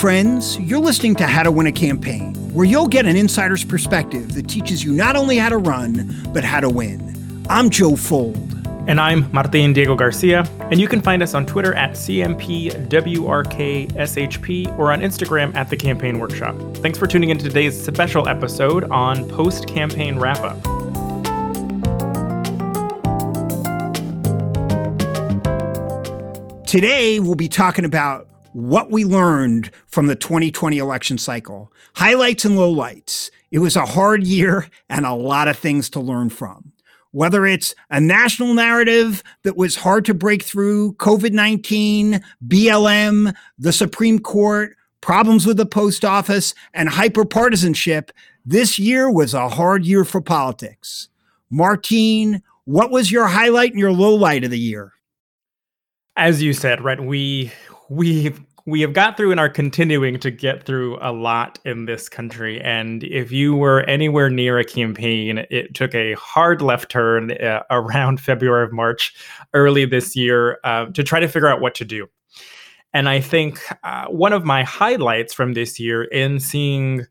friends. You're listening to How to Win a Campaign, where you'll get an insider's perspective that teaches you not only how to run, but how to win. I'm Joe Fuld. And I'm Martine Diego Garcia. And you can find us on Twitter at CMPWRKSHP or on Instagram at The Campaign Workshop. Thanks for tuning in to today's special episode on post campaign wrap up. Today, we'll be talking about what we learned from the 2020 election cycle, highlights and lowlights. It was a hard year and a lot of things to learn from. Whether it's a national narrative that was hard to break through, COVID 19, BLM, the Supreme Court, problems with the post office, and hyperpartisanship, this year was a hard year for politics. Martine, what was your highlight and your lowlight of the year? As you said, right, we we we have got through and are continuing to get through a lot in this country. And if you were anywhere near a campaign, it took a hard left turn uh, around February of March early this year uh, to try to figure out what to do. And I think uh, one of my highlights from this year in seeing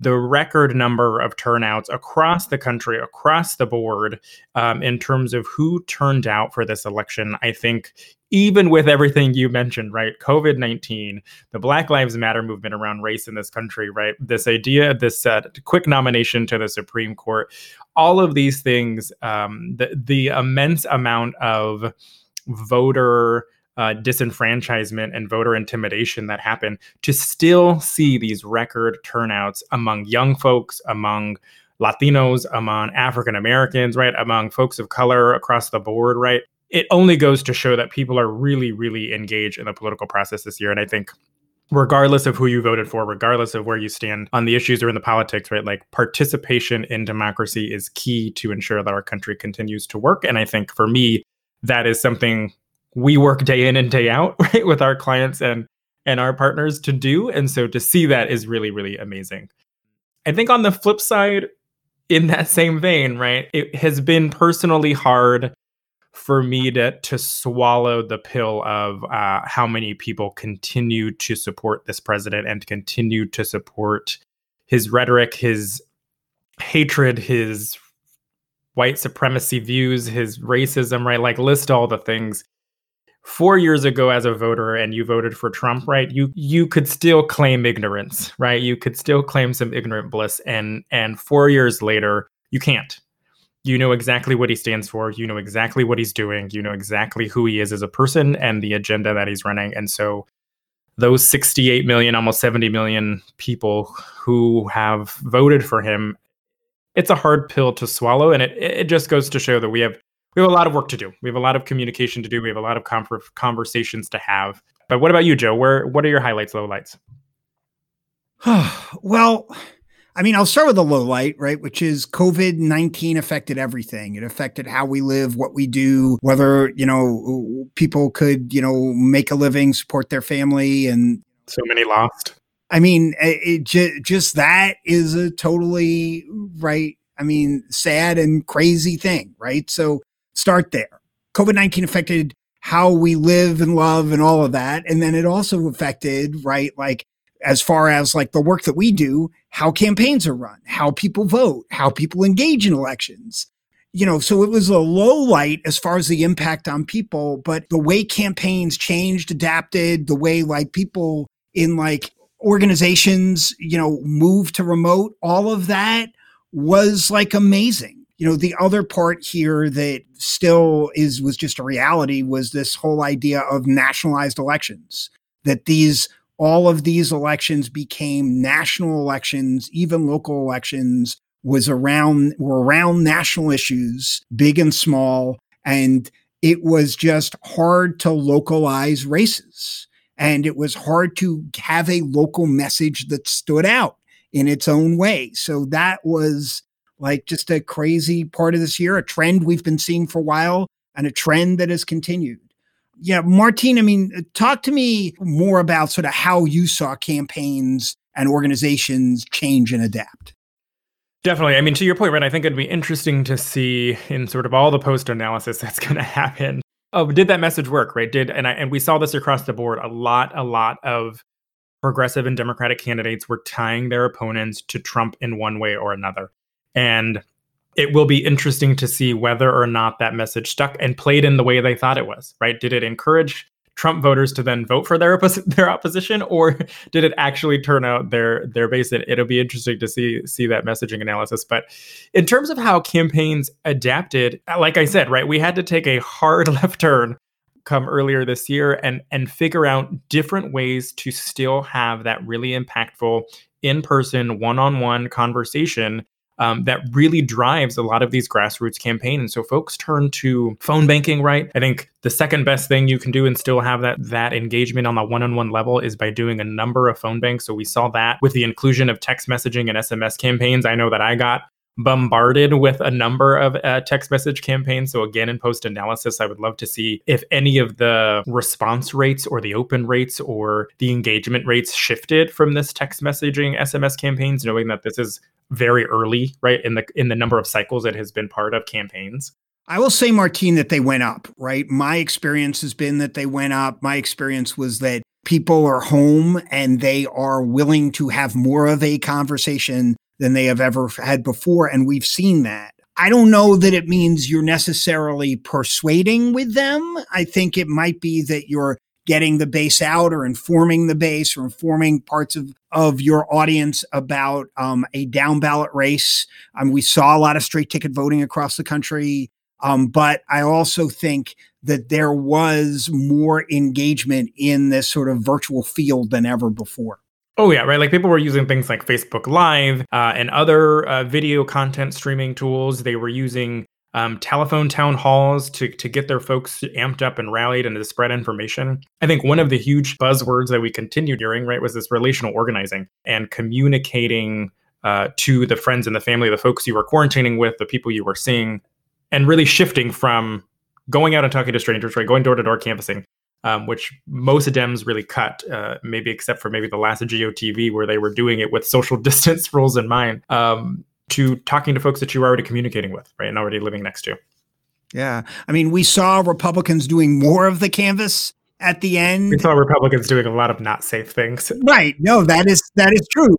the record number of turnouts across the country, across the board, um, in terms of who turned out for this election, I think even with everything you mentioned, right? COVID 19, the Black Lives Matter movement around race in this country, right? This idea, this uh, quick nomination to the Supreme Court, all of these things, um, the, the immense amount of voter uh, disenfranchisement and voter intimidation that happened to still see these record turnouts among young folks, among Latinos, among African Americans, right? Among folks of color across the board, right? It only goes to show that people are really, really engaged in the political process this year. And I think regardless of who you voted for, regardless of where you stand on the issues or in the politics, right? Like participation in democracy is key to ensure that our country continues to work. And I think for me, that is something we work day in and day out right with our clients and and our partners to do and so to see that is really really amazing i think on the flip side in that same vein right it has been personally hard for me to to swallow the pill of uh, how many people continue to support this president and continue to support his rhetoric his hatred his white supremacy views his racism right like list all the things four years ago as a voter and you voted for Trump, right? You you could still claim ignorance, right? You could still claim some ignorant bliss, and and four years later, you can't. You know exactly what he stands for. You know exactly what he's doing. You know exactly who he is as a person and the agenda that he's running. And so, those 68 million, almost 70 million people who have voted for him, it's a hard pill to swallow. And it, it just goes to show that we have we have a lot of work to do. We have a lot of communication to do. We have a lot of com- conversations to have. But what about you, Joe? Where what are your highlights, lowlights? well, I mean, I'll start with a low light, right? Which is COVID 19 affected everything. It affected how we live, what we do, whether, you know, people could, you know, make a living, support their family. And so many lost. I mean, it, it just that is a totally right. I mean, sad and crazy thing, right? So Start there. COVID 19 affected how we live and love and all of that. And then it also affected, right, like as far as like the work that we do, how campaigns are run, how people vote, how people engage in elections. You know, so it was a low light as far as the impact on people, but the way campaigns changed, adapted, the way like people in like organizations, you know, moved to remote, all of that was like amazing you know the other part here that still is was just a reality was this whole idea of nationalized elections that these all of these elections became national elections even local elections was around were around national issues big and small and it was just hard to localize races and it was hard to have a local message that stood out in its own way so that was like just a crazy part of this year, a trend we've been seeing for a while and a trend that has continued. Yeah, Martine, I mean, talk to me more about sort of how you saw campaigns and organizations change and adapt. Definitely. I mean, to your point, right, I think it'd be interesting to see in sort of all the post analysis that's going to happen. Oh, did that message work, right? Did and I and we saw this across the board. A lot, a lot of progressive and Democratic candidates were tying their opponents to Trump in one way or another. And it will be interesting to see whether or not that message stuck and played in the way they thought it was, right? Did it encourage Trump voters to then vote for their oppos- their opposition, or did it actually turn out their their base? It, it'll be interesting to see see that messaging analysis. But in terms of how campaigns adapted, like I said, right, we had to take a hard left turn come earlier this year and and figure out different ways to still have that really impactful in-person one-on-one conversation um, that really drives a lot of these grassroots campaigns. So folks turn to phone banking, right? I think the second best thing you can do and still have that that engagement on the one-on-one level is by doing a number of phone banks. So we saw that with the inclusion of text messaging and SMS campaigns. I know that I got bombarded with a number of uh, text message campaigns. So, again, in post analysis, I would love to see if any of the response rates or the open rates or the engagement rates shifted from this text messaging SMS campaigns, knowing that this is very early, right, in the in the number of cycles it has been part of campaigns. I will say, Martine, that they went up, right? My experience has been that they went up. My experience was that people are home and they are willing to have more of a conversation than they have ever had before. And we've seen that. I don't know that it means you're necessarily persuading with them. I think it might be that you're getting the base out or informing the base or informing parts of, of your audience about um, a down ballot race. Um, we saw a lot of straight ticket voting across the country. Um, but I also think that there was more engagement in this sort of virtual field than ever before. Oh yeah, right. Like people were using things like Facebook Live uh, and other uh, video content streaming tools. They were using um, telephone town halls to to get their folks amped up and rallied and to spread information. I think one of the huge buzzwords that we continued hearing right was this relational organizing and communicating uh, to the friends and the family, the folks you were quarantining with, the people you were seeing, and really shifting from going out and talking to strangers, right, going door to door canvassing, um, which most Dems really cut, uh, maybe except for maybe the last GOTV where they were doing it with social distance rules in mind, um, to talking to folks that you were already communicating with, right, and already living next to. Yeah. I mean, we saw Republicans doing more of the canvas at the end. We saw Republicans doing a lot of not safe things. Right. No, that is that is true.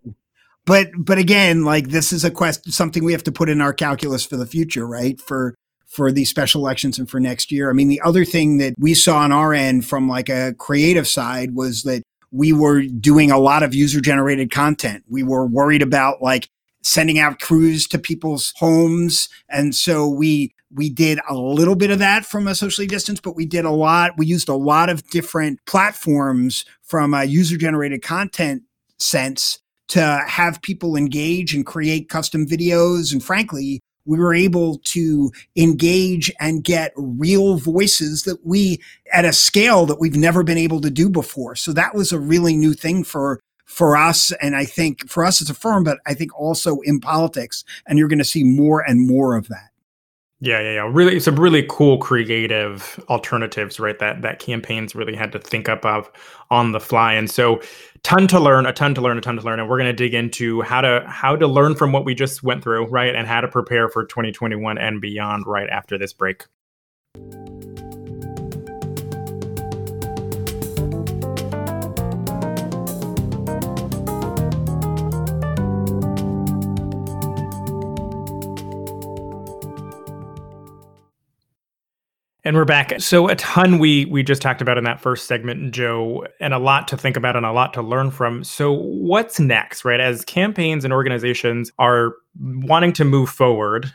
But but again, like this is a quest something we have to put in our calculus for the future, right? For for these special elections and for next year. I mean, the other thing that we saw on our end from like a creative side was that we were doing a lot of user generated content. We were worried about like sending out crews to people's homes. And so we we did a little bit of that from a socially distance, but we did a lot. We used a lot of different platforms from a user generated content sense to have people engage and create custom videos and frankly we were able to engage and get real voices that we at a scale that we've never been able to do before. So that was a really new thing for for us. And i think for us as a firm but i think also in politics. And you're going to see more and more of that yeah, yeah, yeah. Really, some really cool creative alternatives, right? That that campaigns really had to think up of on the fly, and so ton to learn, a ton to learn, a ton to learn, and we're going to dig into how to how to learn from what we just went through, right, and how to prepare for 2021 and beyond, right after this break. And we're back. So a ton we we just talked about in that first segment, Joe, and a lot to think about and a lot to learn from. So what's next, right? As campaigns and organizations are wanting to move forward,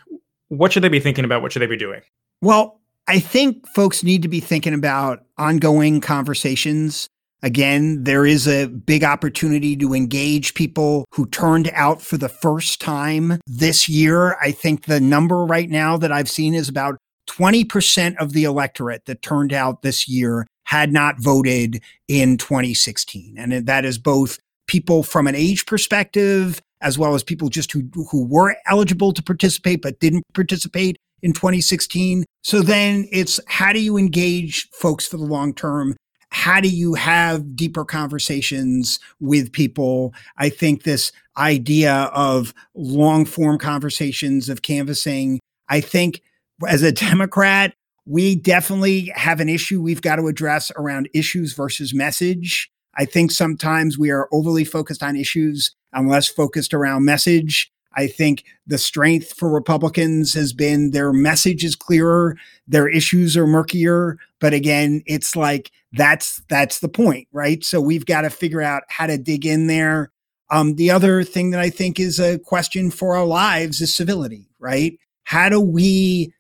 what should they be thinking about? What should they be doing? Well, I think folks need to be thinking about ongoing conversations. Again, there is a big opportunity to engage people who turned out for the first time this year. I think the number right now that I've seen is about 20% of the electorate that turned out this year had not voted in 2016. And that is both people from an age perspective, as well as people just who, who were eligible to participate but didn't participate in 2016. So then it's how do you engage folks for the long term? How do you have deeper conversations with people? I think this idea of long form conversations, of canvassing, I think as a Democrat, we definitely have an issue we've got to address around issues versus message. I think sometimes we are overly focused on issues and less focused around message. I think the strength for Republicans has been their message is clearer, their issues are murkier, but again, it's like that's that's the point, right? So we've got to figure out how to dig in there. Um, the other thing that I think is a question for our lives is civility, right? How do we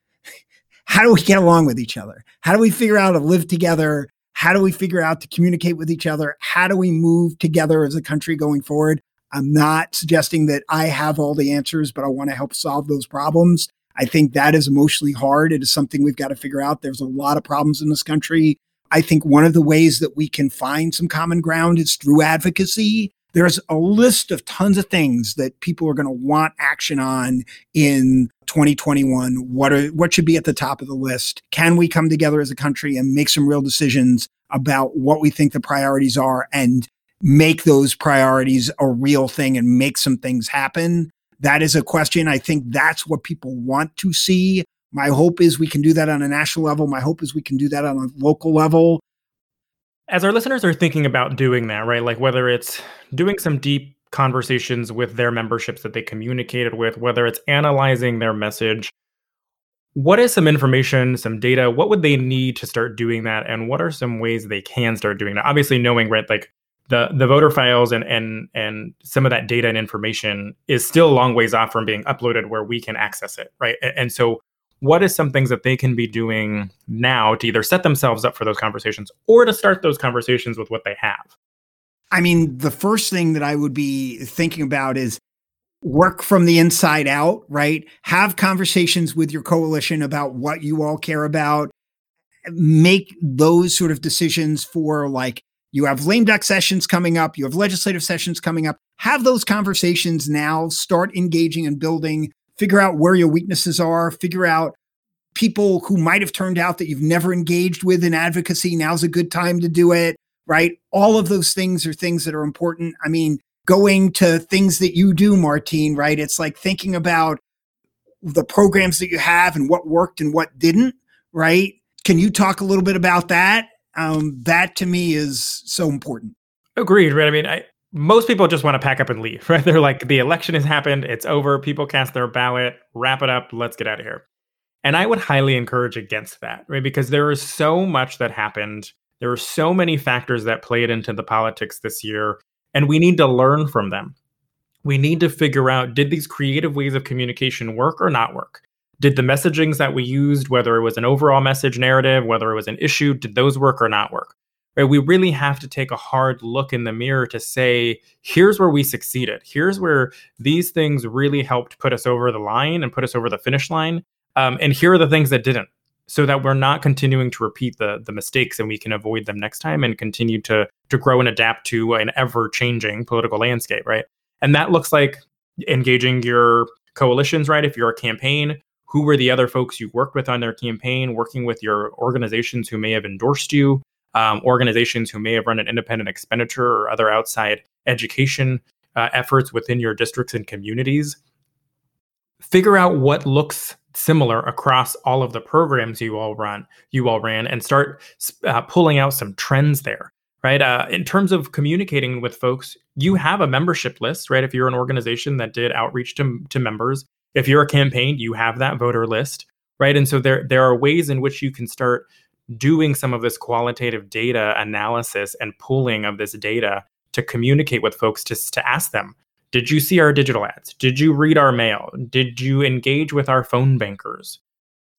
how do we get along with each other? How do we figure out to live together? How do we figure out to communicate with each other? How do we move together as a country going forward? I'm not suggesting that I have all the answers, but I want to help solve those problems. I think that is emotionally hard. It is something we've got to figure out. There's a lot of problems in this country. I think one of the ways that we can find some common ground is through advocacy. There's a list of tons of things that people are going to want action on in 2021. What are what should be at the top of the list? Can we come together as a country and make some real decisions about what we think the priorities are and make those priorities a real thing and make some things happen? That is a question. I think that's what people want to see. My hope is we can do that on a national level. My hope is we can do that on a local level. As our listeners are thinking about doing that, right? Like whether it's doing some deep conversations with their memberships that they communicated with, whether it's analyzing their message, what is some information, some data? What would they need to start doing that? And what are some ways they can start doing that? Obviously, knowing, right, like the the voter files and and and some of that data and information is still a long ways off from being uploaded where we can access it right and so what is some things that they can be doing now to either set themselves up for those conversations or to start those conversations with what they have i mean the first thing that i would be thinking about is work from the inside out right have conversations with your coalition about what you all care about make those sort of decisions for like you have lame duck sessions coming up. You have legislative sessions coming up. Have those conversations now. Start engaging and building. Figure out where your weaknesses are. Figure out people who might have turned out that you've never engaged with in advocacy. Now's a good time to do it, right? All of those things are things that are important. I mean, going to things that you do, Martine, right? It's like thinking about the programs that you have and what worked and what didn't, right? Can you talk a little bit about that? um, that to me is so important. Agreed, right? I mean, I, most people just want to pack up and leave, right? They're like, the election has happened, it's over, people cast their ballot, wrap it up, let's get out of here. And I would highly encourage against that, right? Because there is so much that happened. There are so many factors that played into the politics this year, and we need to learn from them. We need to figure out did these creative ways of communication work or not work? did the messagings that we used, whether it was an overall message narrative, whether it was an issue, did those work or not work? Right? We really have to take a hard look in the mirror to say, here's where we succeeded. Here's where these things really helped put us over the line and put us over the finish line. Um, and here are the things that didn't, so that we're not continuing to repeat the the mistakes and we can avoid them next time and continue to to grow and adapt to an ever changing political landscape. Right? And that looks like engaging your coalitions. Right? If you're a campaign, who were the other folks you worked with on their campaign, working with your organizations who may have endorsed you, um, organizations who may have run an independent expenditure or other outside education uh, efforts within your districts and communities. Figure out what looks similar across all of the programs you all run, you all ran, and start uh, pulling out some trends there. Right. Uh, in terms of communicating with folks, you have a membership list, right? If you're an organization that did outreach to, to members, if you're a campaign, you have that voter list, right? And so there there are ways in which you can start doing some of this qualitative data analysis and pooling of this data to communicate with folks to, to ask them did you see our digital ads? Did you read our mail? Did you engage with our phone bankers?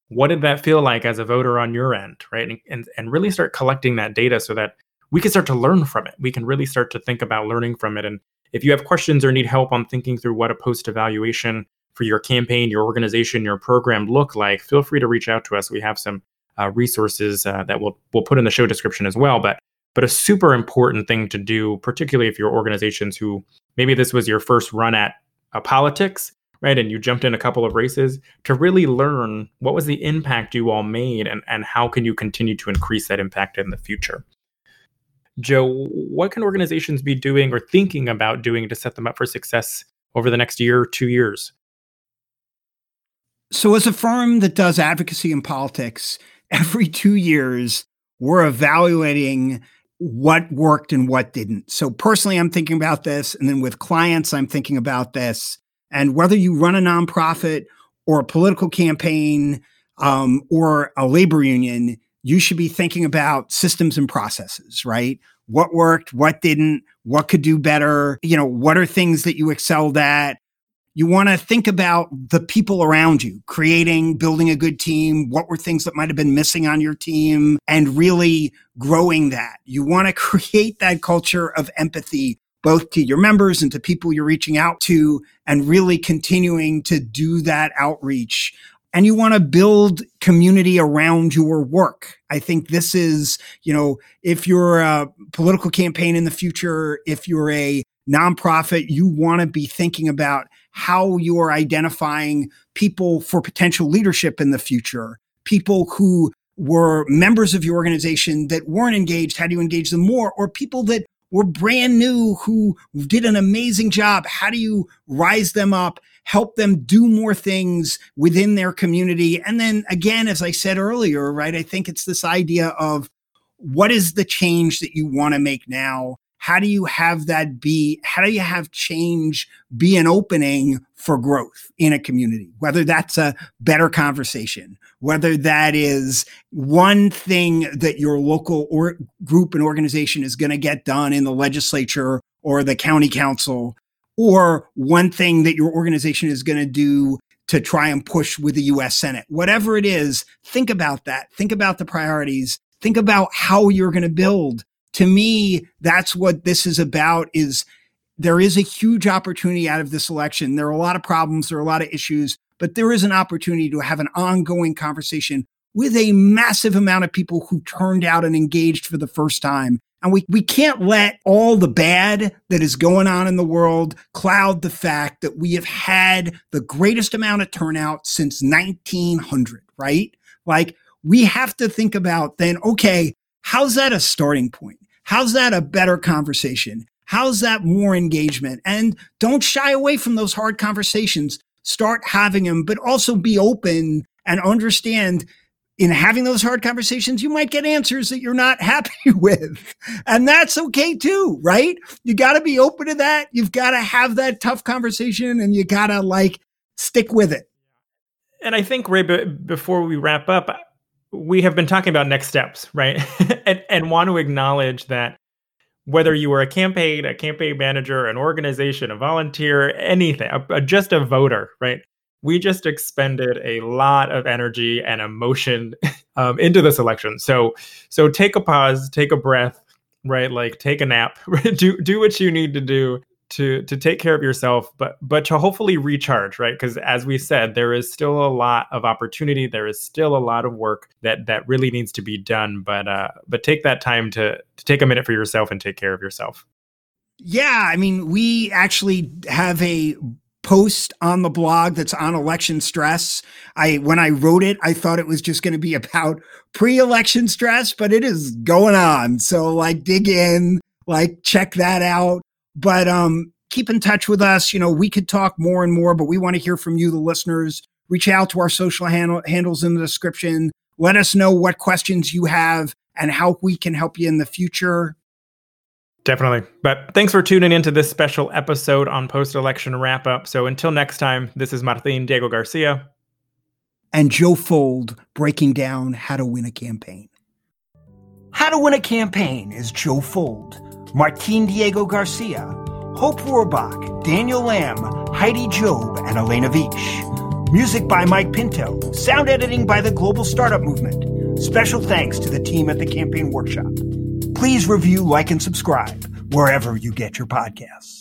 What did that feel like as a voter on your end? Right? And, and, and really start collecting that data so that we can start to learn from it. We can really start to think about learning from it. And if you have questions or need help on thinking through what a post evaluation for your campaign, your organization, your program look like, feel free to reach out to us. We have some uh, resources uh, that we'll we'll put in the show description as well. But but a super important thing to do, particularly if you're organizations who maybe this was your first run at uh, politics, right? And you jumped in a couple of races to really learn what was the impact you all made and, and how can you continue to increase that impact in the future. Joe, what can organizations be doing or thinking about doing to set them up for success over the next year, or two years? So, as a firm that does advocacy in politics, every two years, we're evaluating what worked and what didn't. So personally, I'm thinking about this. And then with clients, I'm thinking about this. And whether you run a nonprofit or a political campaign um, or a labor union, you should be thinking about systems and processes, right? What worked, what didn't, what could do better? You know, what are things that you excelled at? You want to think about the people around you, creating, building a good team. What were things that might have been missing on your team and really growing that? You want to create that culture of empathy, both to your members and to people you're reaching out to, and really continuing to do that outreach. And you want to build community around your work. I think this is, you know, if you're a political campaign in the future, if you're a nonprofit, you want to be thinking about how you are identifying people for potential leadership in the future, people who were members of your organization that weren't engaged, how do you engage them more? Or people that were brand new who did an amazing job. How do you rise them up, help them do more things within their community? And then again, as I said earlier, right, I think it's this idea of what is the change that you want to make now? How do you have that be how do you have change be an opening for growth in a community? Whether that's a better conversation whether that is one thing that your local or group and organization is going to get done in the legislature or the county council or one thing that your organization is going to do to try and push with the US Senate. Whatever it is think about that. Think about the priorities. Think about how you're going to build to me, that's what this is about is there is a huge opportunity out of this election. There are a lot of problems, there are a lot of issues, but there is an opportunity to have an ongoing conversation with a massive amount of people who turned out and engaged for the first time. And we, we can't let all the bad that is going on in the world cloud the fact that we have had the greatest amount of turnout since 1900, right? Like we have to think about then, okay, how's that a starting point? How's that a better conversation? How's that more engagement? And don't shy away from those hard conversations. Start having them, but also be open and understand in having those hard conversations, you might get answers that you're not happy with. And that's okay too, right? You got to be open to that. You've got to have that tough conversation and you got to like stick with it. And I think, Ray, before we wrap up, we have been talking about next steps, right? and, and want to acknowledge that whether you were a campaign, a campaign manager, an organization, a volunteer, anything, a, a, just a voter, right? We just expended a lot of energy and emotion um, into this election. So, so take a pause, take a breath, right? Like take a nap, do do what you need to do to to take care of yourself but but to hopefully recharge right because as we said there is still a lot of opportunity there is still a lot of work that that really needs to be done but uh but take that time to to take a minute for yourself and take care of yourself yeah i mean we actually have a post on the blog that's on election stress. I when I wrote it, I thought it was just going to be about pre-election stress, but it is going on. So like dig in, like check that out. But um, keep in touch with us. You know, we could talk more and more, but we want to hear from you, the listeners. Reach out to our social handle, handles in the description. Let us know what questions you have and how we can help you in the future. Definitely. But thanks for tuning into this special episode on post election wrap up. So until next time, this is Martine Diego Garcia. And Joe Fuld breaking down how to win a campaign. How to Win a Campaign is Joe Fuld Martine Diego Garcia, Hope Rohrbach, Daniel Lamb, Heidi Job, and Elena Vish. Music by Mike Pinto. Sound editing by the Global Startup Movement. Special thanks to the team at the Campaign Workshop. Please review, like, and subscribe wherever you get your podcasts.